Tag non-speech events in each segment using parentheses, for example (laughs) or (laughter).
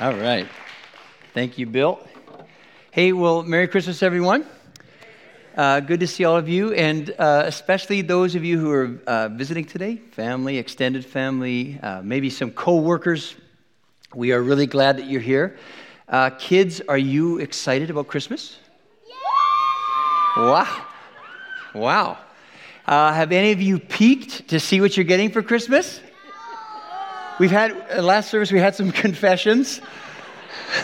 All right. Thank you, Bill. Hey, well, Merry Christmas, everyone. Uh, good to see all of you, and uh, especially those of you who are uh, visiting today family, extended family, uh, maybe some co workers. We are really glad that you're here. Uh, kids, are you excited about Christmas? Yeah. Wow. Wow. Uh, have any of you peeked to see what you're getting for Christmas? We've had, uh, last service, we had some (laughs) confessions.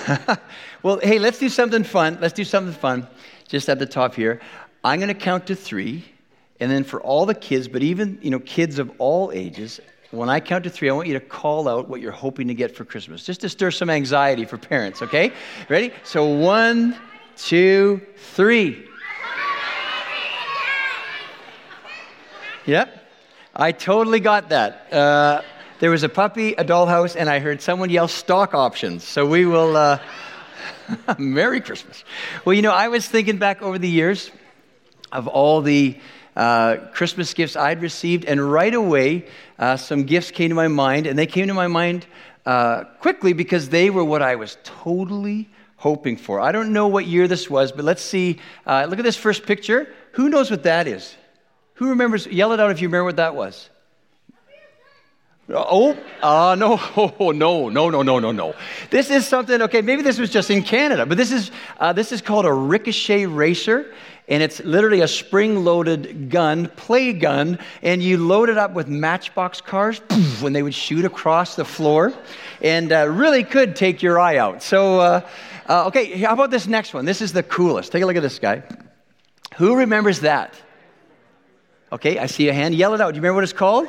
(laughs) well, hey, let's do something fun. Let's do something fun just at the top here. I'm going to count to three, and then for all the kids, but even, you know, kids of all ages, when I count to three, I want you to call out what you're hoping to get for Christmas, just to stir some anxiety for parents, okay? Ready? So one, two, three. Yep, I totally got that. Uh, there was a puppy, a dollhouse, and I heard someone yell stock options. So we will. Uh, (laughs) Merry Christmas. Well, you know, I was thinking back over the years of all the uh, Christmas gifts I'd received, and right away, uh, some gifts came to my mind, and they came to my mind uh, quickly because they were what I was totally hoping for. I don't know what year this was, but let's see. Uh, look at this first picture. Who knows what that is? Who remembers? Yell it out if you remember what that was. Oh, uh, no, (laughs) oh, no, no, no, no, no, no. This is something, okay, maybe this was just in Canada, but this is, uh, this is called a ricochet racer, and it's literally a spring loaded gun, play gun, and you load it up with matchbox cars (laughs) when they would shoot across the floor, and uh, really could take your eye out. So, uh, uh, okay, how about this next one? This is the coolest. Take a look at this guy. Who remembers that? Okay, I see a hand. Yell it out. Do you remember what it's called?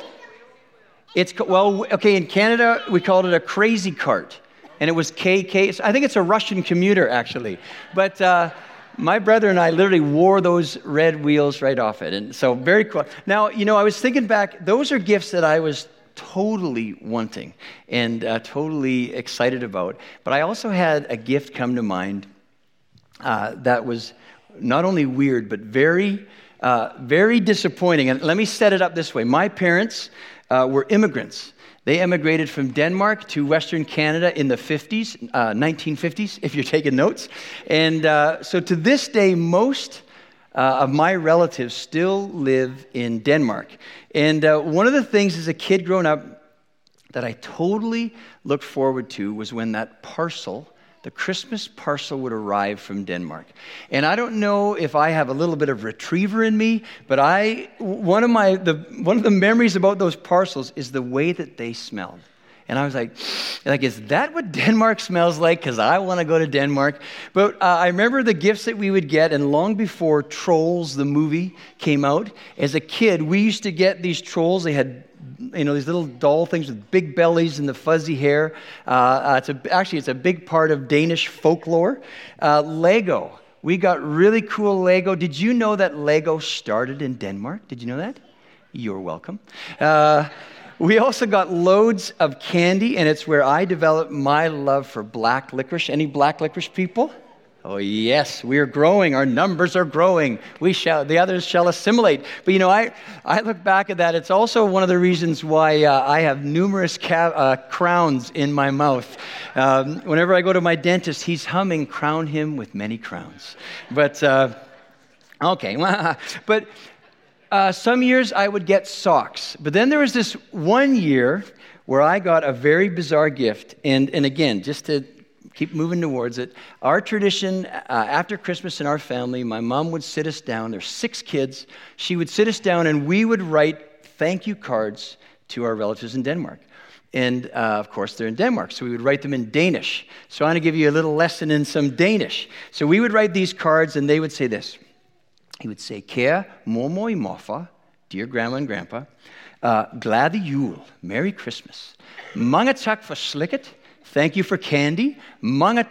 It's, well, okay, in Canada, we called it a crazy cart. And it was KK. I think it's a Russian commuter, actually. But uh, my brother and I literally wore those red wheels right off it. And so, very cool. Now, you know, I was thinking back, those are gifts that I was totally wanting and uh, totally excited about. But I also had a gift come to mind uh, that was not only weird, but very, uh, very disappointing. And let me set it up this way my parents, uh, were immigrants. They emigrated from Denmark to Western Canada in the 50s, uh, 1950s, if you're taking notes. And uh, so to this day, most uh, of my relatives still live in Denmark. And uh, one of the things as a kid growing up that I totally looked forward to was when that parcel the Christmas parcel would arrive from Denmark. And I don't know if I have a little bit of retriever in me, but I, one of, my, the, one of the memories about those parcels is the way that they smelled. And I was like, like, is that what Denmark smells like? Because I want to go to Denmark. But uh, I remember the gifts that we would get, and long before Trolls, the movie, came out, as a kid, we used to get these trolls. They had you know, these little doll things with big bellies and the fuzzy hair. Uh, uh, it's a, actually, it's a big part of Danish folklore. Uh, Lego. We got really cool Lego. Did you know that Lego started in Denmark? Did you know that? You're welcome. Uh, we also got loads of candy, and it's where I developed my love for black licorice. Any black licorice people? Oh, yes, we are growing. Our numbers are growing. We shall, the others shall assimilate. But you know, I, I look back at that. It's also one of the reasons why uh, I have numerous ca- uh, crowns in my mouth. Um, whenever I go to my dentist, he's humming, Crown him with many crowns. But, uh, okay. (laughs) but uh, some years I would get socks. But then there was this one year where I got a very bizarre gift. And, and again, just to keep moving towards it. Our tradition uh, after Christmas in our family, my mom would sit us down. There's six kids. She would sit us down and we would write thank you cards to our relatives in Denmark. And uh, of course, they're in Denmark, so we would write them in Danish. So I want to give you a little lesson in some Danish. So we would write these cards, and they would say this. He would say, Kære mormor i morfar, dear grandma and grandpa, uh, glade Merry Christmas. Mange tak for slikket, Thank you for candy. Mange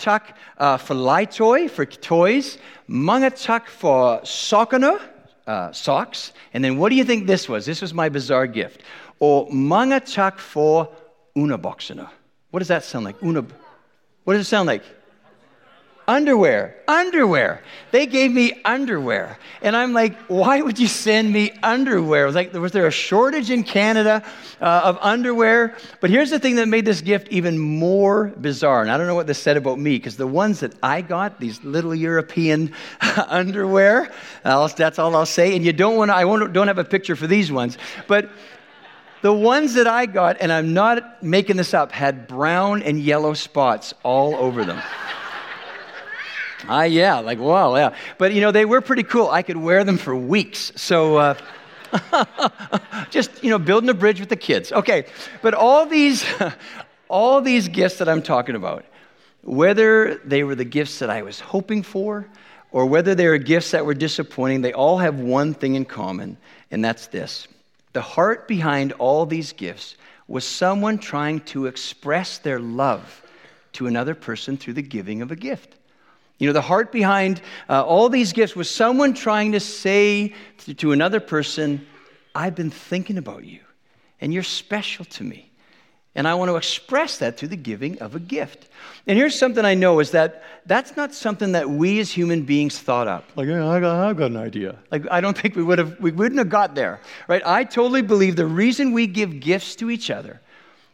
uh, for legetøj, for toys. Mange for sokkerne, uh, socks. And then what do you think this was? This was my bizarre gift. Or mange for underbokserne. What does that sound like? Una, what does it sound like? Underwear, underwear. They gave me underwear. And I'm like, why would you send me underwear? Was like, was there a shortage in Canada uh, of underwear? But here's the thing that made this gift even more bizarre. And I don't know what this said about me, because the ones that I got, these little European (laughs) underwear, that's all I'll say. And you don't want to, I won't, don't have a picture for these ones. But the ones that I got, and I'm not making this up, had brown and yellow spots all over them. Ah, yeah, like, wow, yeah. But, you know, they were pretty cool. I could wear them for weeks. So, uh, (laughs) just, you know, building a bridge with the kids. Okay, but all these, (laughs) all these gifts that I'm talking about, whether they were the gifts that I was hoping for or whether they were gifts that were disappointing, they all have one thing in common, and that's this. The heart behind all these gifts was someone trying to express their love to another person through the giving of a gift. You know, the heart behind uh, all these gifts was someone trying to say to, another person, I've been thinking about you, and you're special to me. And I want to express that through the giving of a gift. And here's something I know is that that's not something that we as human beings thought up. Like, yeah, I got, I got an idea. Like, I don't think we would have, we wouldn't have got there, right? I totally believe the reason we give gifts to each other,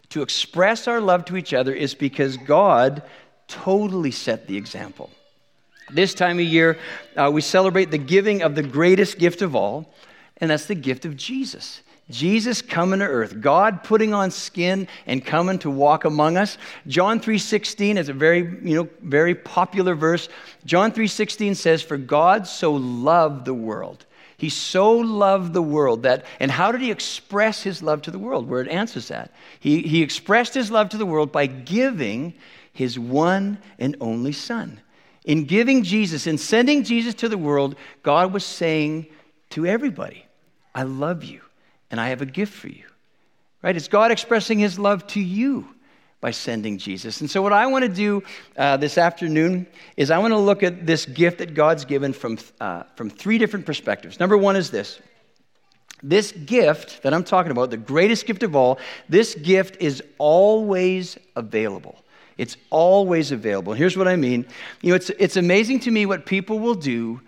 to express our love to each other, is because God totally set the example. This time of year, uh, we celebrate the giving of the greatest gift of all, and that's the gift of Jesus. Jesus coming to earth, God putting on skin and coming to walk among us. John 3:16 is a very, you know, very popular verse. John 3:16 says for God so loved the world. He so loved the world that and how did he express his love to the world? Where it answers that. He he expressed his love to the world by giving his one and only son. In giving Jesus, in sending Jesus to the world, God was saying to everybody, I love you and I have a gift for you. Right? It's God expressing his love to you by sending Jesus. And so, what I want to do uh, this afternoon is I want to look at this gift that God's given from, uh, from three different perspectives. Number one is this this gift that I'm talking about, the greatest gift of all, this gift is always available. It's always available. Here's what I mean. You know, it's, it's amazing to me what people will do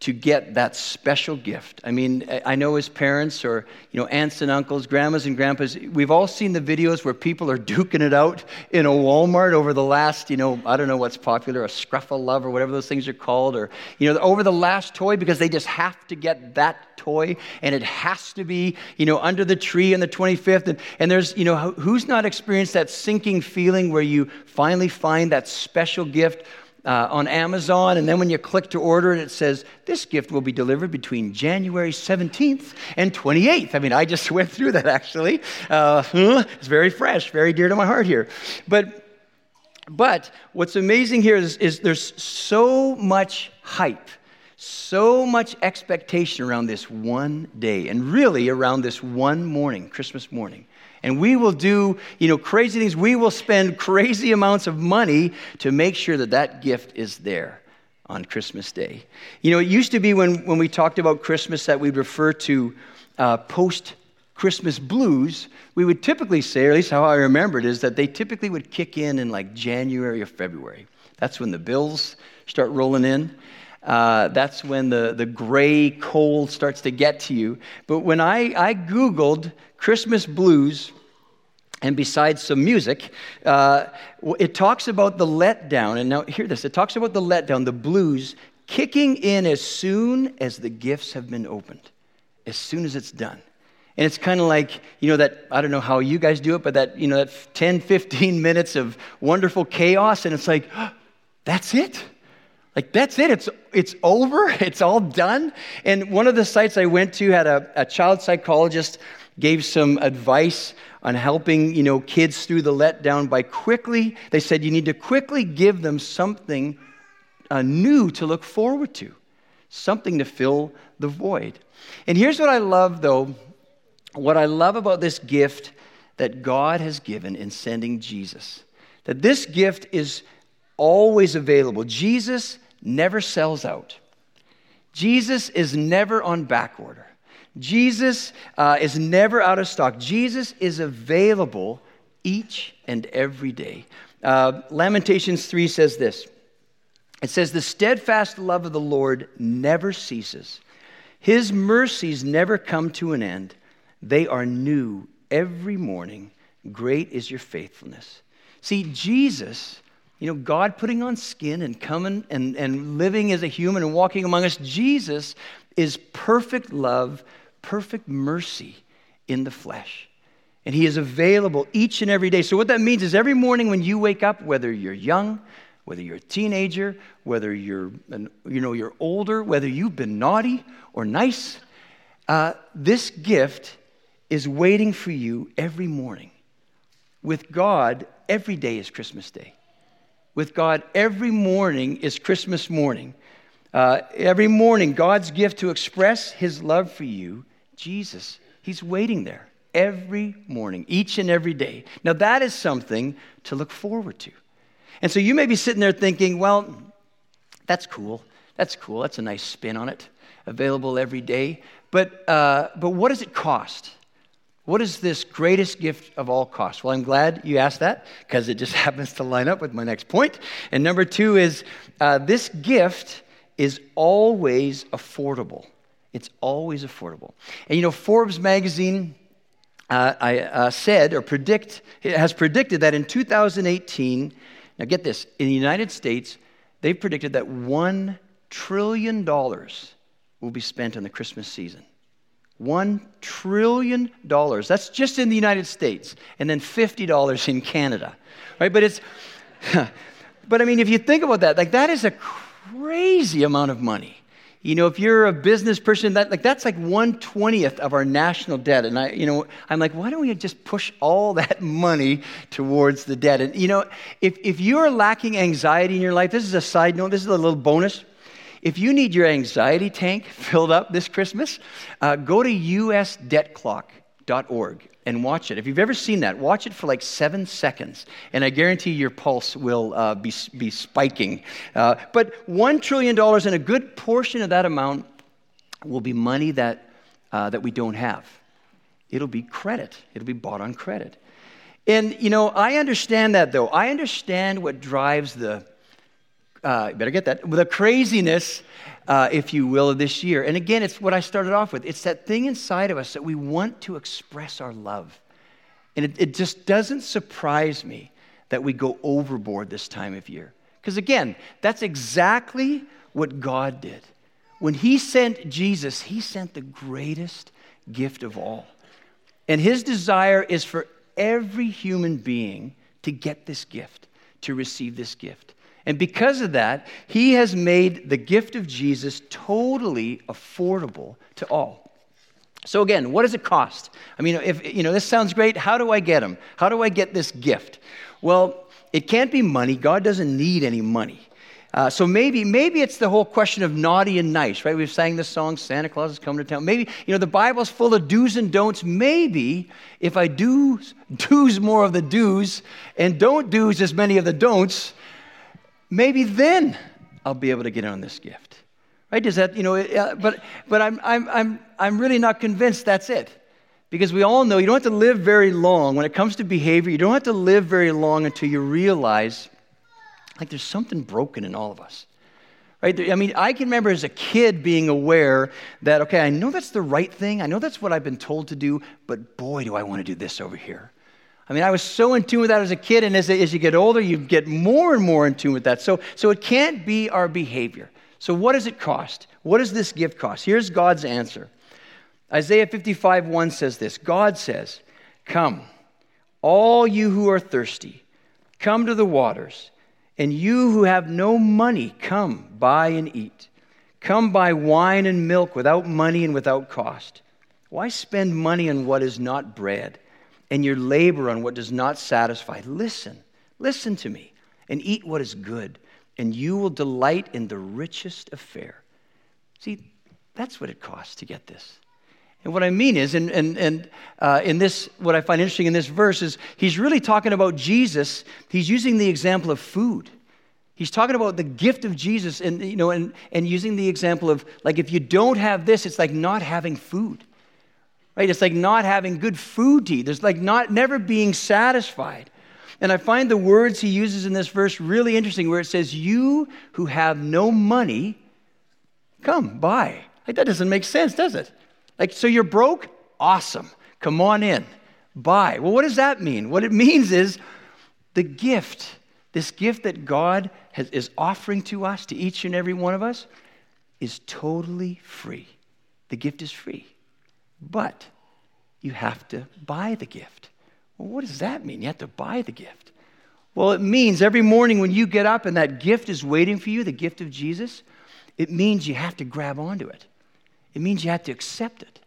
to get that special gift. I mean, I know as parents or, you know, aunts and uncles, grandmas and grandpas, we've all seen the videos where people are (laughs) duking it out in a Walmart over the last, you know, I don't know what's popular, a Scruff-a-Luv or whatever those things are called, or, you know, over the last toy because they just have to get that toy and it has to be, you know, under the tree on the 25th. And, and there's, you know, who's not experienced that sinking feeling where you finally find that special gift uh, on Amazon, and then when you click to order it, it says, This gift will be delivered between January 17th and 28th. I mean, I just (laughs) went through that actually. Uh, it's very fresh, very dear to my heart here. But, but what's amazing here is, is there's so much hype, so much expectation around this one day, and really around this one morning, Christmas morning. And we will do, you know, crazy things. We will spend crazy amounts of money to make sure that that gift is there on Christmas Day. You know, it used to be when, when we talked about Christmas that we'd refer to uh, post Christmas blues. We would typically say, or at least how I remember it, is that they typically would kick in in like January or February. That's when the bills start rolling in. Uh, that's when the, the gray cold starts to get to you. But when I, I Googled Christmas blues, and besides some music, uh, it talks about the letdown. And now, hear this it talks about the letdown, the blues, kicking in as soon as the gifts have been opened, as soon as it's done. And it's kind of like, you know, that, I don't know how you guys do it, but that, you know, that 10, 15 (laughs) minutes of wonderful chaos, and it's like, oh, (gasps) that's it. Like, that's it. It's, it's over. (laughs) It's all done. And one of the sites I went to had a, a child psychologist gave some advice on helping you know kids through the letdown by quickly they said you need to quickly give them something uh, new to look forward to something to fill the void. And here's what i love though. What i love about this gift that god has given in sending jesus that this gift is always available. Jesus never sells out. Jesus is never on back order Jesus uh, is never out of stock. Jesus is available each and every day. Uh, Lamentations 3 says this It says, The steadfast love of the Lord never ceases, His mercies never come to an end. They are new every morning. Great is your faithfulness. See, Jesus, you know, God putting on skin and coming and, and living as a human and walking among us, Jesus is perfect love, perfect mercy in the flesh. And he is available each and every day. So, what that means is every morning when you wake up, whether you're young, whether you're a teenager, whether you're, an, you know, you're older, whether you've been naughty or nice, uh, this gift is waiting for you every morning. With God, every day is Christmas Day. With God, every morning is Christmas morning. Uh, every morning, God's gift to express his love for you, Jesus, he's waiting there every morning, each and every day. Now, that is something to look forward to. And so you may be sitting there thinking, well, that's cool. That's cool. That's a nice spin on it. Available every day. But, uh, but what does it cost? What is this greatest gift of all cost? Well, I'm glad you asked that because it just (laughs) happens to line up with my next point. And number two is uh, this gift is always affordable. It's always affordable. And you know, Forbes magazine uh, I, uh, said or predict has predicted that in 2018, now get this, in the United States, they've predicted that $1 trillion will be spent on the Christmas season. $1 trillion. That's just in the United States, and then $50 in Canada. Right? But it's, (laughs) but I mean, if you think about that, like that is a crazy amount of money. You know, if you're a business person, that, like, that's like 120th of our national debt. And I, you know, I'm like, why don't we just push all (laughs) that money towards the debt? And, you know, if, if you're lacking anxiety in your life, this is a side note, this is a little bonus. If you need your anxiety tank (laughs) filled up this Christmas, uh, go to usdebtclock.org and watch it. If you've ever seen that, watch it for like seven seconds, and I guarantee your pulse will uh, be, be spiking. Uh, but $1 trillion, and a good portion of that amount will be money that, uh, that we don't have. It'll be credit, it'll be bought on credit. And, you know, I understand that though. I understand what drives the uh, better get that, with the craziness, uh, if you will, of this year. And again, it's what I started off with. It's that thing inside of us that we want to express our love. And it, it just doesn't surprise me that we go overboard this time of year. Because again, that's exactly what God did. When He sent Jesus, He sent the greatest gift of all. And His desire is for every human being to get this gift, to receive this gift. And because of that, he has made the gift of Jesus totally affordable to all. So again, what does it cost? I mean, if you know, this sounds great. How do I get them? How do I get this gift? Well, it can't be money. God doesn't need any money. Uh, so maybe, maybe it's the whole question of naughty and nice, right? We've sang this song, Santa Claus is coming to town. Maybe, you know, the Bible's full of do's and don'ts. Maybe if I do do's more of the do's and don't do's as many of the don'ts, maybe then I'll be able to get on this gift. Right? Does that, you know, uh, but, but I'm, I'm, I'm, I'm really not convinced that's it. Because we all know you don't have to live very long. When it comes to behavior, you don't have to live very long until you realize like there's something broken in all of us. Right? I mean, I can remember as a kid being aware that, okay, I know that's the right thing. I know that's what I've been told to do, but boy, do I want to do this over here. I mean, I was so in tune with that as a kid, and as, as you get older, you get more and more in tune with that. So, so it can't be our behavior. So, what does it cost? What does this gift cost? Here's God's answer Isaiah 55 1 says this God says, Come, all you who are thirsty, come to the waters, and you who have no money, come, buy and eat. Come buy wine and milk without money and without cost. Why spend money on what is not bread? And your labor on what does not satisfy. Listen, listen to me, and eat what is good, and you will delight in the richest affair. See, that's what it costs to get this. And what I mean is, and, and, and uh, in this, what I find interesting in this verse is he's really talking about Jesus. He's using the example of food. He's talking about the gift of Jesus and, you know, and, and using the example of, like, if you don't have this, it's like not having food right? It's like not having good food to eat. There's like not never being satisfied. And I find the words he uses in this verse really interesting, where it says, You who have no money, come, buy. Like, that doesn't make sense, does it? Like, so you're broke? Awesome. Come on in, buy. Well, what does that mean? What it (laughs) means is the gift, this gift that God has, is offering to us, to each and every one of us, is totally free. The gift is free. But you have to buy the gift. Well, what does that mean? You have to buy the gift. Well, it means every morning when you get up and that gift is waiting for you, the gift of Jesus, it means you have to grab onto it. It means you have to accept it.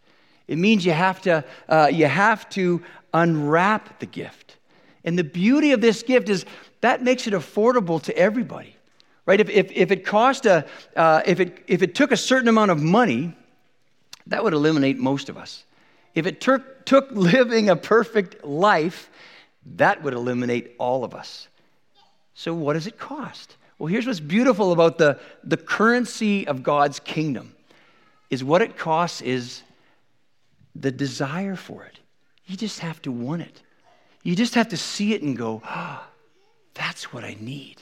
It means you have to, uh, you have to unwrap the gift. And the beauty of this gift is that makes it affordable to everybody, right? If, if, if it cost a, uh, if, it, if it took a certain amount of money, that would eliminate most of us. If it took, took living a perfect life, that would eliminate all of us. So, what does it cost? Well, here's what's beautiful about the, the currency of God's kingdom is what it costs is the desire for it. You just have to want it. You just have to see it and go, oh, that's what I need.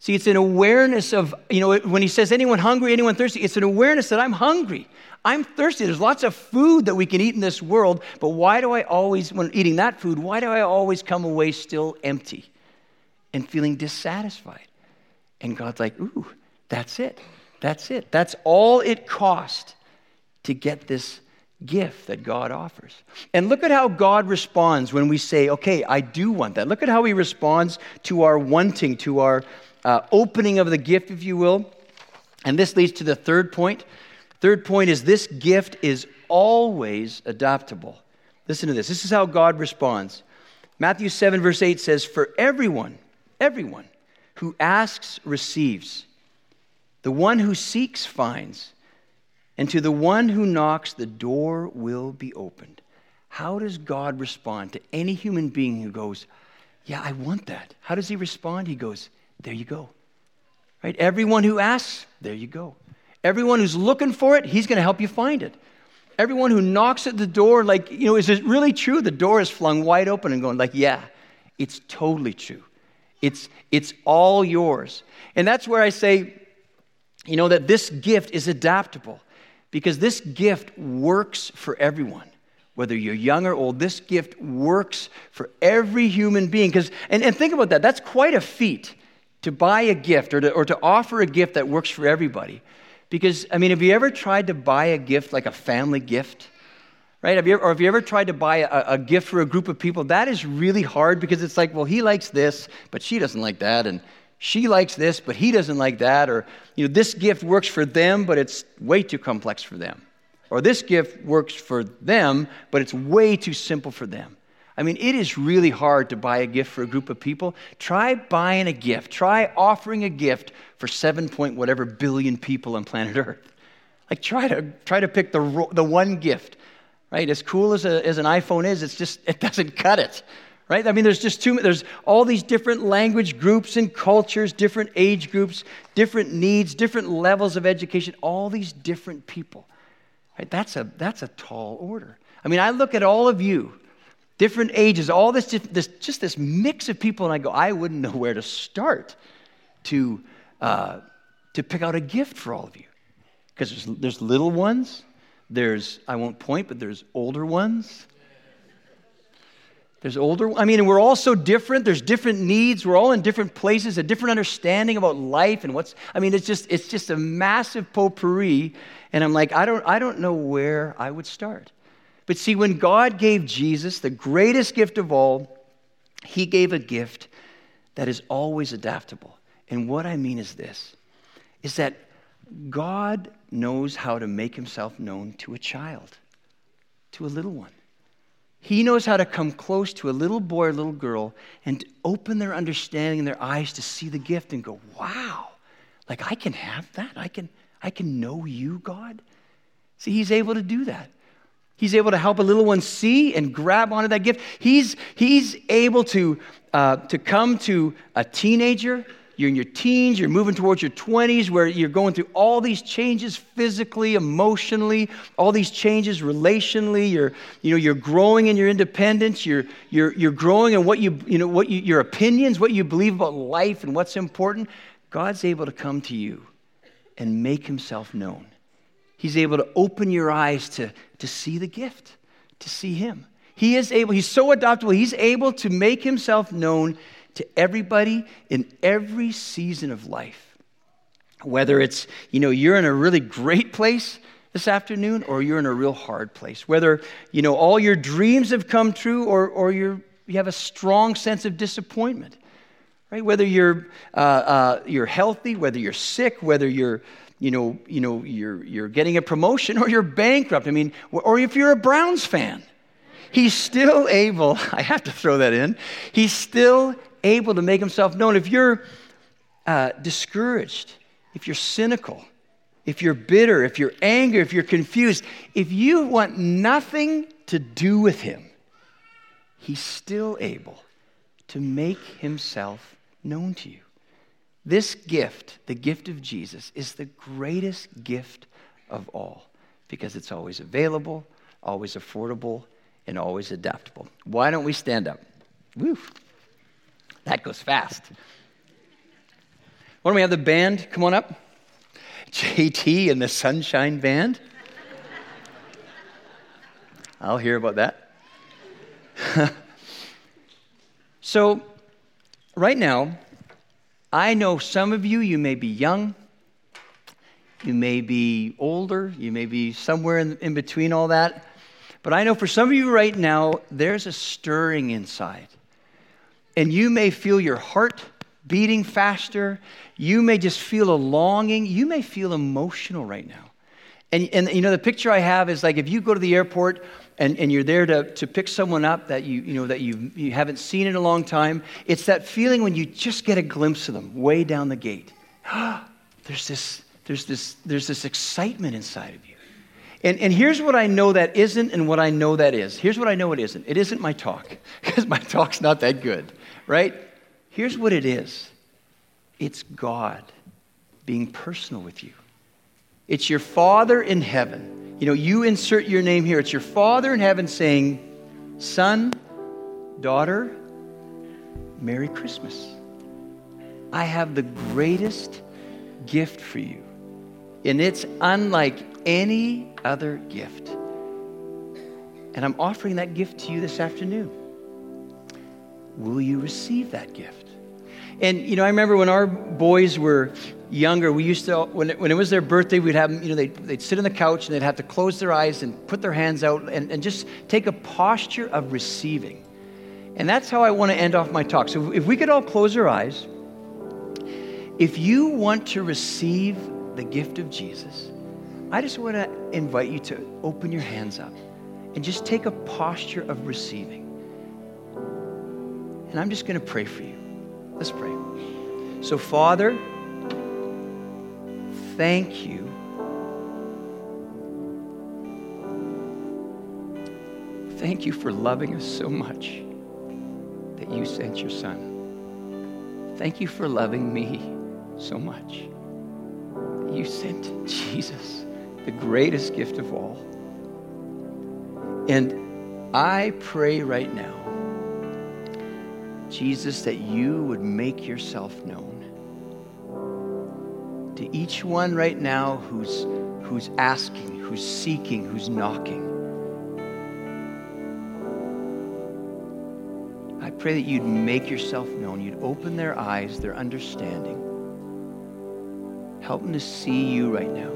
See, it's an awareness of, you know, when he says anyone hungry, anyone thirsty, it's an awareness that I'm hungry. I'm thirsty. There's lots of food that we can eat in this world, but why do I always, when eating that food, why do I always come away still empty and feeling dissatisfied? And God's like, ooh, that's it. That's it. That's all it cost to get this gift that God offers. And look at how God responds when we say, okay, I do want that. Look at how he responds to our wanting, to our uh, opening of the gift, if you will. And this leads to the third point. Third point is this gift is always adaptable. Listen to this. This is how God responds. Matthew 7, verse 8 says, For everyone, everyone who asks receives, the one who seeks finds, and to the one who knocks, the door will be opened. How does God respond to any human being who goes, Yeah, I want that? How does he respond? He goes, There you go. Right? Everyone who asks, there you go. Everyone who's looking for it, he's going to help you find it. Everyone who knocks at the door, like, you know, is it really true? The door is flung wide open and going, like, yeah, it's totally true. It's, it's all yours. And that's where I say, you know, that this gift is adaptable because this gift works for everyone. Whether you're young or old, this gift works for every human being. Because, and, and think about that, that's quite a feat to buy a gift or to, or to offer a gift that works for everybody. Because, I mean, have you ever tried to buy a gift like a family gift? Right? Have you or have you ever tried to buy a, a gift for a group of people? That is really hard because it's like, well, he likes this, but she doesn't like that. And she likes this, but he doesn't like that. Or, you know, this gift works for them, but it's way too complex for them. Or this gift works for them, but it's way too simple for them. I mean, it is really hard to buy a gift for a group of people. Try buying a gift. Try offering a gift for seven point whatever billion people on planet Earth. Like, try to, try to pick the, the one gift, right? As cool as, a, as an iPhone is, it's just, it doesn't cut it, right? I mean, there's just too many there's all these different language groups and cultures, different age groups, different needs, different levels of education, all these different people, right? That's a, that's a tall order. I mean, I look at all of you different ages, all this, this, just this mix of people, and I go, I wouldn't know where to start to, uh, to pick out a gift for all of you. Because there's, there's little ones, there's, I won't point, but there's older ones. There's older, I mean, we're all so different. There's different needs. We're all in different places, a different understanding about life and what's, I mean, it's just, it's just a massive potpourri. And I'm like, I don't, I don't know where I would start. But see, when God gave Jesus the greatest gift of all, he gave a gift that is always adaptable. And what I mean is this is that God knows how to make himself known to a child, to a little one. He knows how to come close to a little boy or little girl and open their understanding and their eyes to see the gift and go, wow, like I can have that. I can, I can know you, God. See, he's able to do that. He's able to help a little one see and grab onto that gift. He's, he's able to, uh, to come to a teenager, you're in your teens, you're moving towards your 20s, where you're going through all these changes physically, emotionally, all these changes relationally. You're, you know, you're growing in your independence. You're, you're, you're growing in what you, you know, what you, your opinions, what you believe about life and what's important. God's able to come to you and make himself known. He's able to open your eyes to, to see the gift, to see him. He is able, he's so adoptable, he's able to make himself known to everybody in every season of life. Whether it's, you know, you're in a really great place this afternoon or you're in a real hard place. Whether, you know, all your dreams have come true or, or you're, you have a strong sense of disappointment. Right? Whether you're, uh, uh, you're healthy, whether you're sick, whether you're, you know, you know you're, you're getting a promotion or you're bankrupt. I mean, or if you're a Browns fan, he's still able, (laughs) I have to throw that in, he's still able to make himself known. If you're uh, discouraged, if you're cynical, if you're bitter, if you're angry, if you're confused, if you want nothing to do with him, he's still able to make himself known to you. This gift, the gift of Jesus, is the greatest gift of all because it's always available, always affordable, and always adaptable. Why don't we stand up? Woo. That goes fast. Why don't we have the band come on up? JT and the Sunshine Band. I'll hear about that. (laughs) so, right now, I know some of you, you may be young, you may be older, you may be somewhere in, in between all that. But I know for some of you right now, there's a stirring inside and you may feel your heart beating faster. You may just feel a longing. You may feel emotional right now. And, and you know, the picture I have is like if you go to the airport and, and you're there to, to pick someone up that you, you know that you, you haven't seen in a long time, it's that feeling when you just get a glimpse of them way down the gate. (gasps) there's this, there's this, there's this excitement inside of you. And, and here's what I know that isn't and what I know that is. Here's what I know it isn't. It isn't my talk, (laughs) because my talk's not that good, right? Here's what it is it's God being personal with you. It's your Father in heaven. You know, you insert your name here. It's your Father in heaven saying, Son, daughter, Merry Christmas. I have the greatest gift for you. And it's unlike any other gift. And I'm offering that gift to you this afternoon. Will you receive that gift? And, you know, I remember when our boys were younger, we used to, when it, when it was their birthday, we'd have them, you know, they'd, they'd sit on the couch and they'd have to close their eyes and put their hands out and, and just take a posture of receiving. And that's how I want to end off my talk. So if we could all close our eyes, if you want to receive the gift of Jesus, I just want to invite you to open your hands up and just take a posture of receiving. And I'm just going to pray for you. Let's pray. So, Father, thank you. Thank you for loving us so much that you sent your son. Thank you for loving me so much. You sent Jesus the greatest gift of all. And I pray right now, Jesus, that you would make yourself known to each one right now who's, who's asking, who's seeking, who's knocking. I pray that you'd make yourself known. You'd open their eyes, their understanding. Help them to see you right now.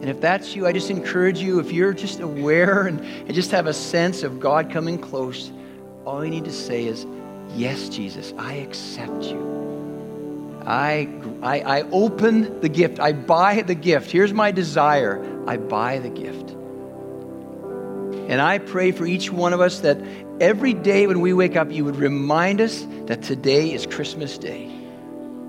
And if that's you, I just encourage you, if you're just aware and, and just have a sense of God coming close, all you need to say is, Yes, Jesus, I accept you. I, I, I open the gift. I buy the gift. Here's my desire. I buy the gift. And I pray for each one of us that every day when we wake up, you would remind us that today is Christmas Day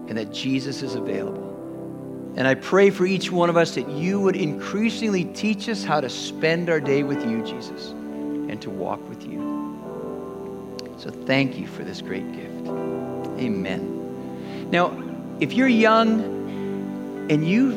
and that Jesus is available. And I pray for each one of us that you would increasingly teach us how to spend our day with you, Jesus, and to walk with you. So thank you for this great gift. Amen. Now, if you're young and you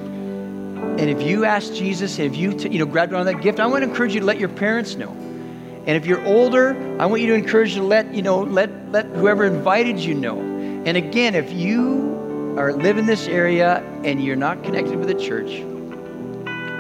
and if you ask Jesus, and if you t- you know grabbed on that gift, I want to encourage you to let your parents know. And if you're older, I want you to encourage you to let you know let let whoever invited you know. And again, if you are live in this area and you're not connected with the church,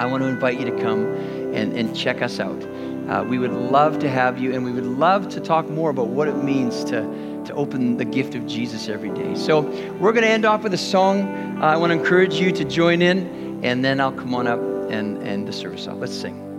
I want to invite you to come and, and check us out. Uh, we would love to have you, and we would love to talk more about what it means to, to open the gift of Jesus every day. So, we're going to end off with a song. Uh, I want to encourage you to join in, and then I'll come on up and end the service off. Let's sing.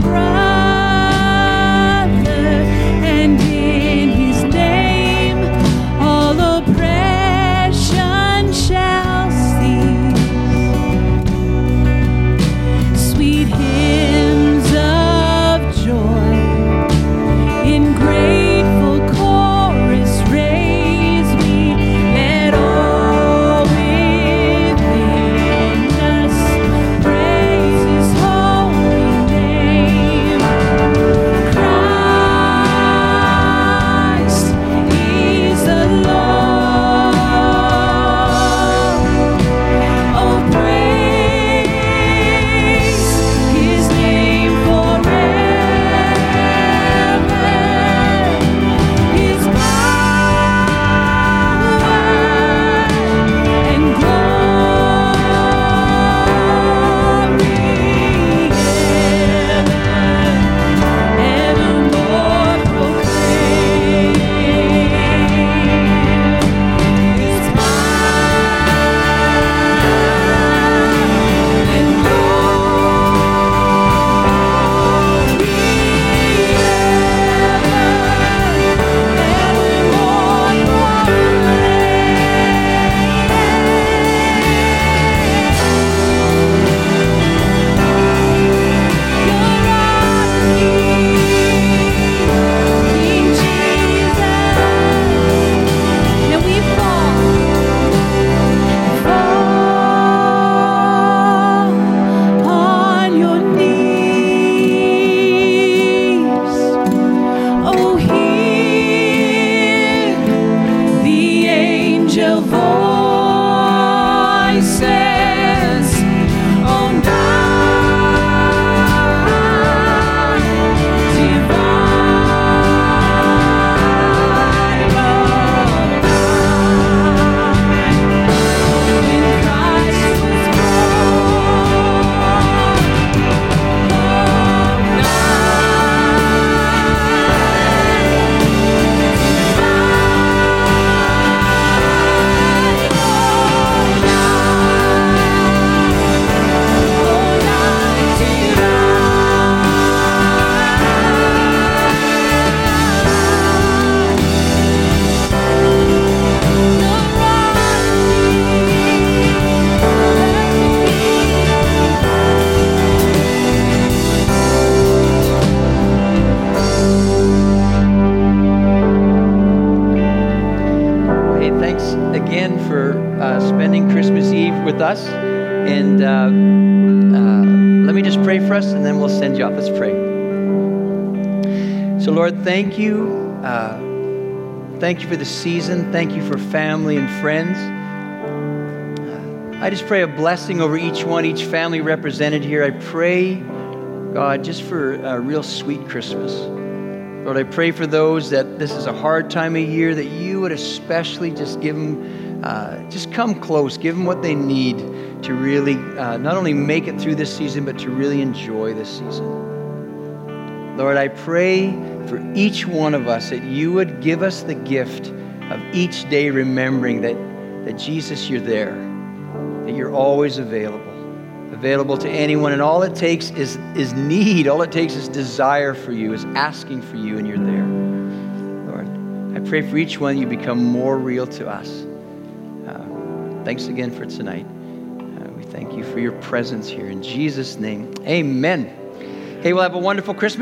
bright. So, Lord, thank you. Uh, thank you for the season. Thank you for family and friends. I just pray a blessing over each one, each family represented here. I pray, God, just for a real sweet Christmas. Lord, I pray for those that this is a hard time of year, that you would especially just give them, uh, just come close, give them what they need to really uh, not only make it through this season, but to really enjoy this season. Lord, I pray for each one of us that you would give us the gift of each day remembering that, that Jesus, you're there, that you're always available available to anyone. And all it takes is, is need. All it takes is desire for you, is asking for you, and you're there. Lord, I pray for each one you become more real to us. Uh, thanks again for tonight. Uh, we thank you for your presence here. In Jesus' name, amen. Hey, we'll have a wonderful Christmas.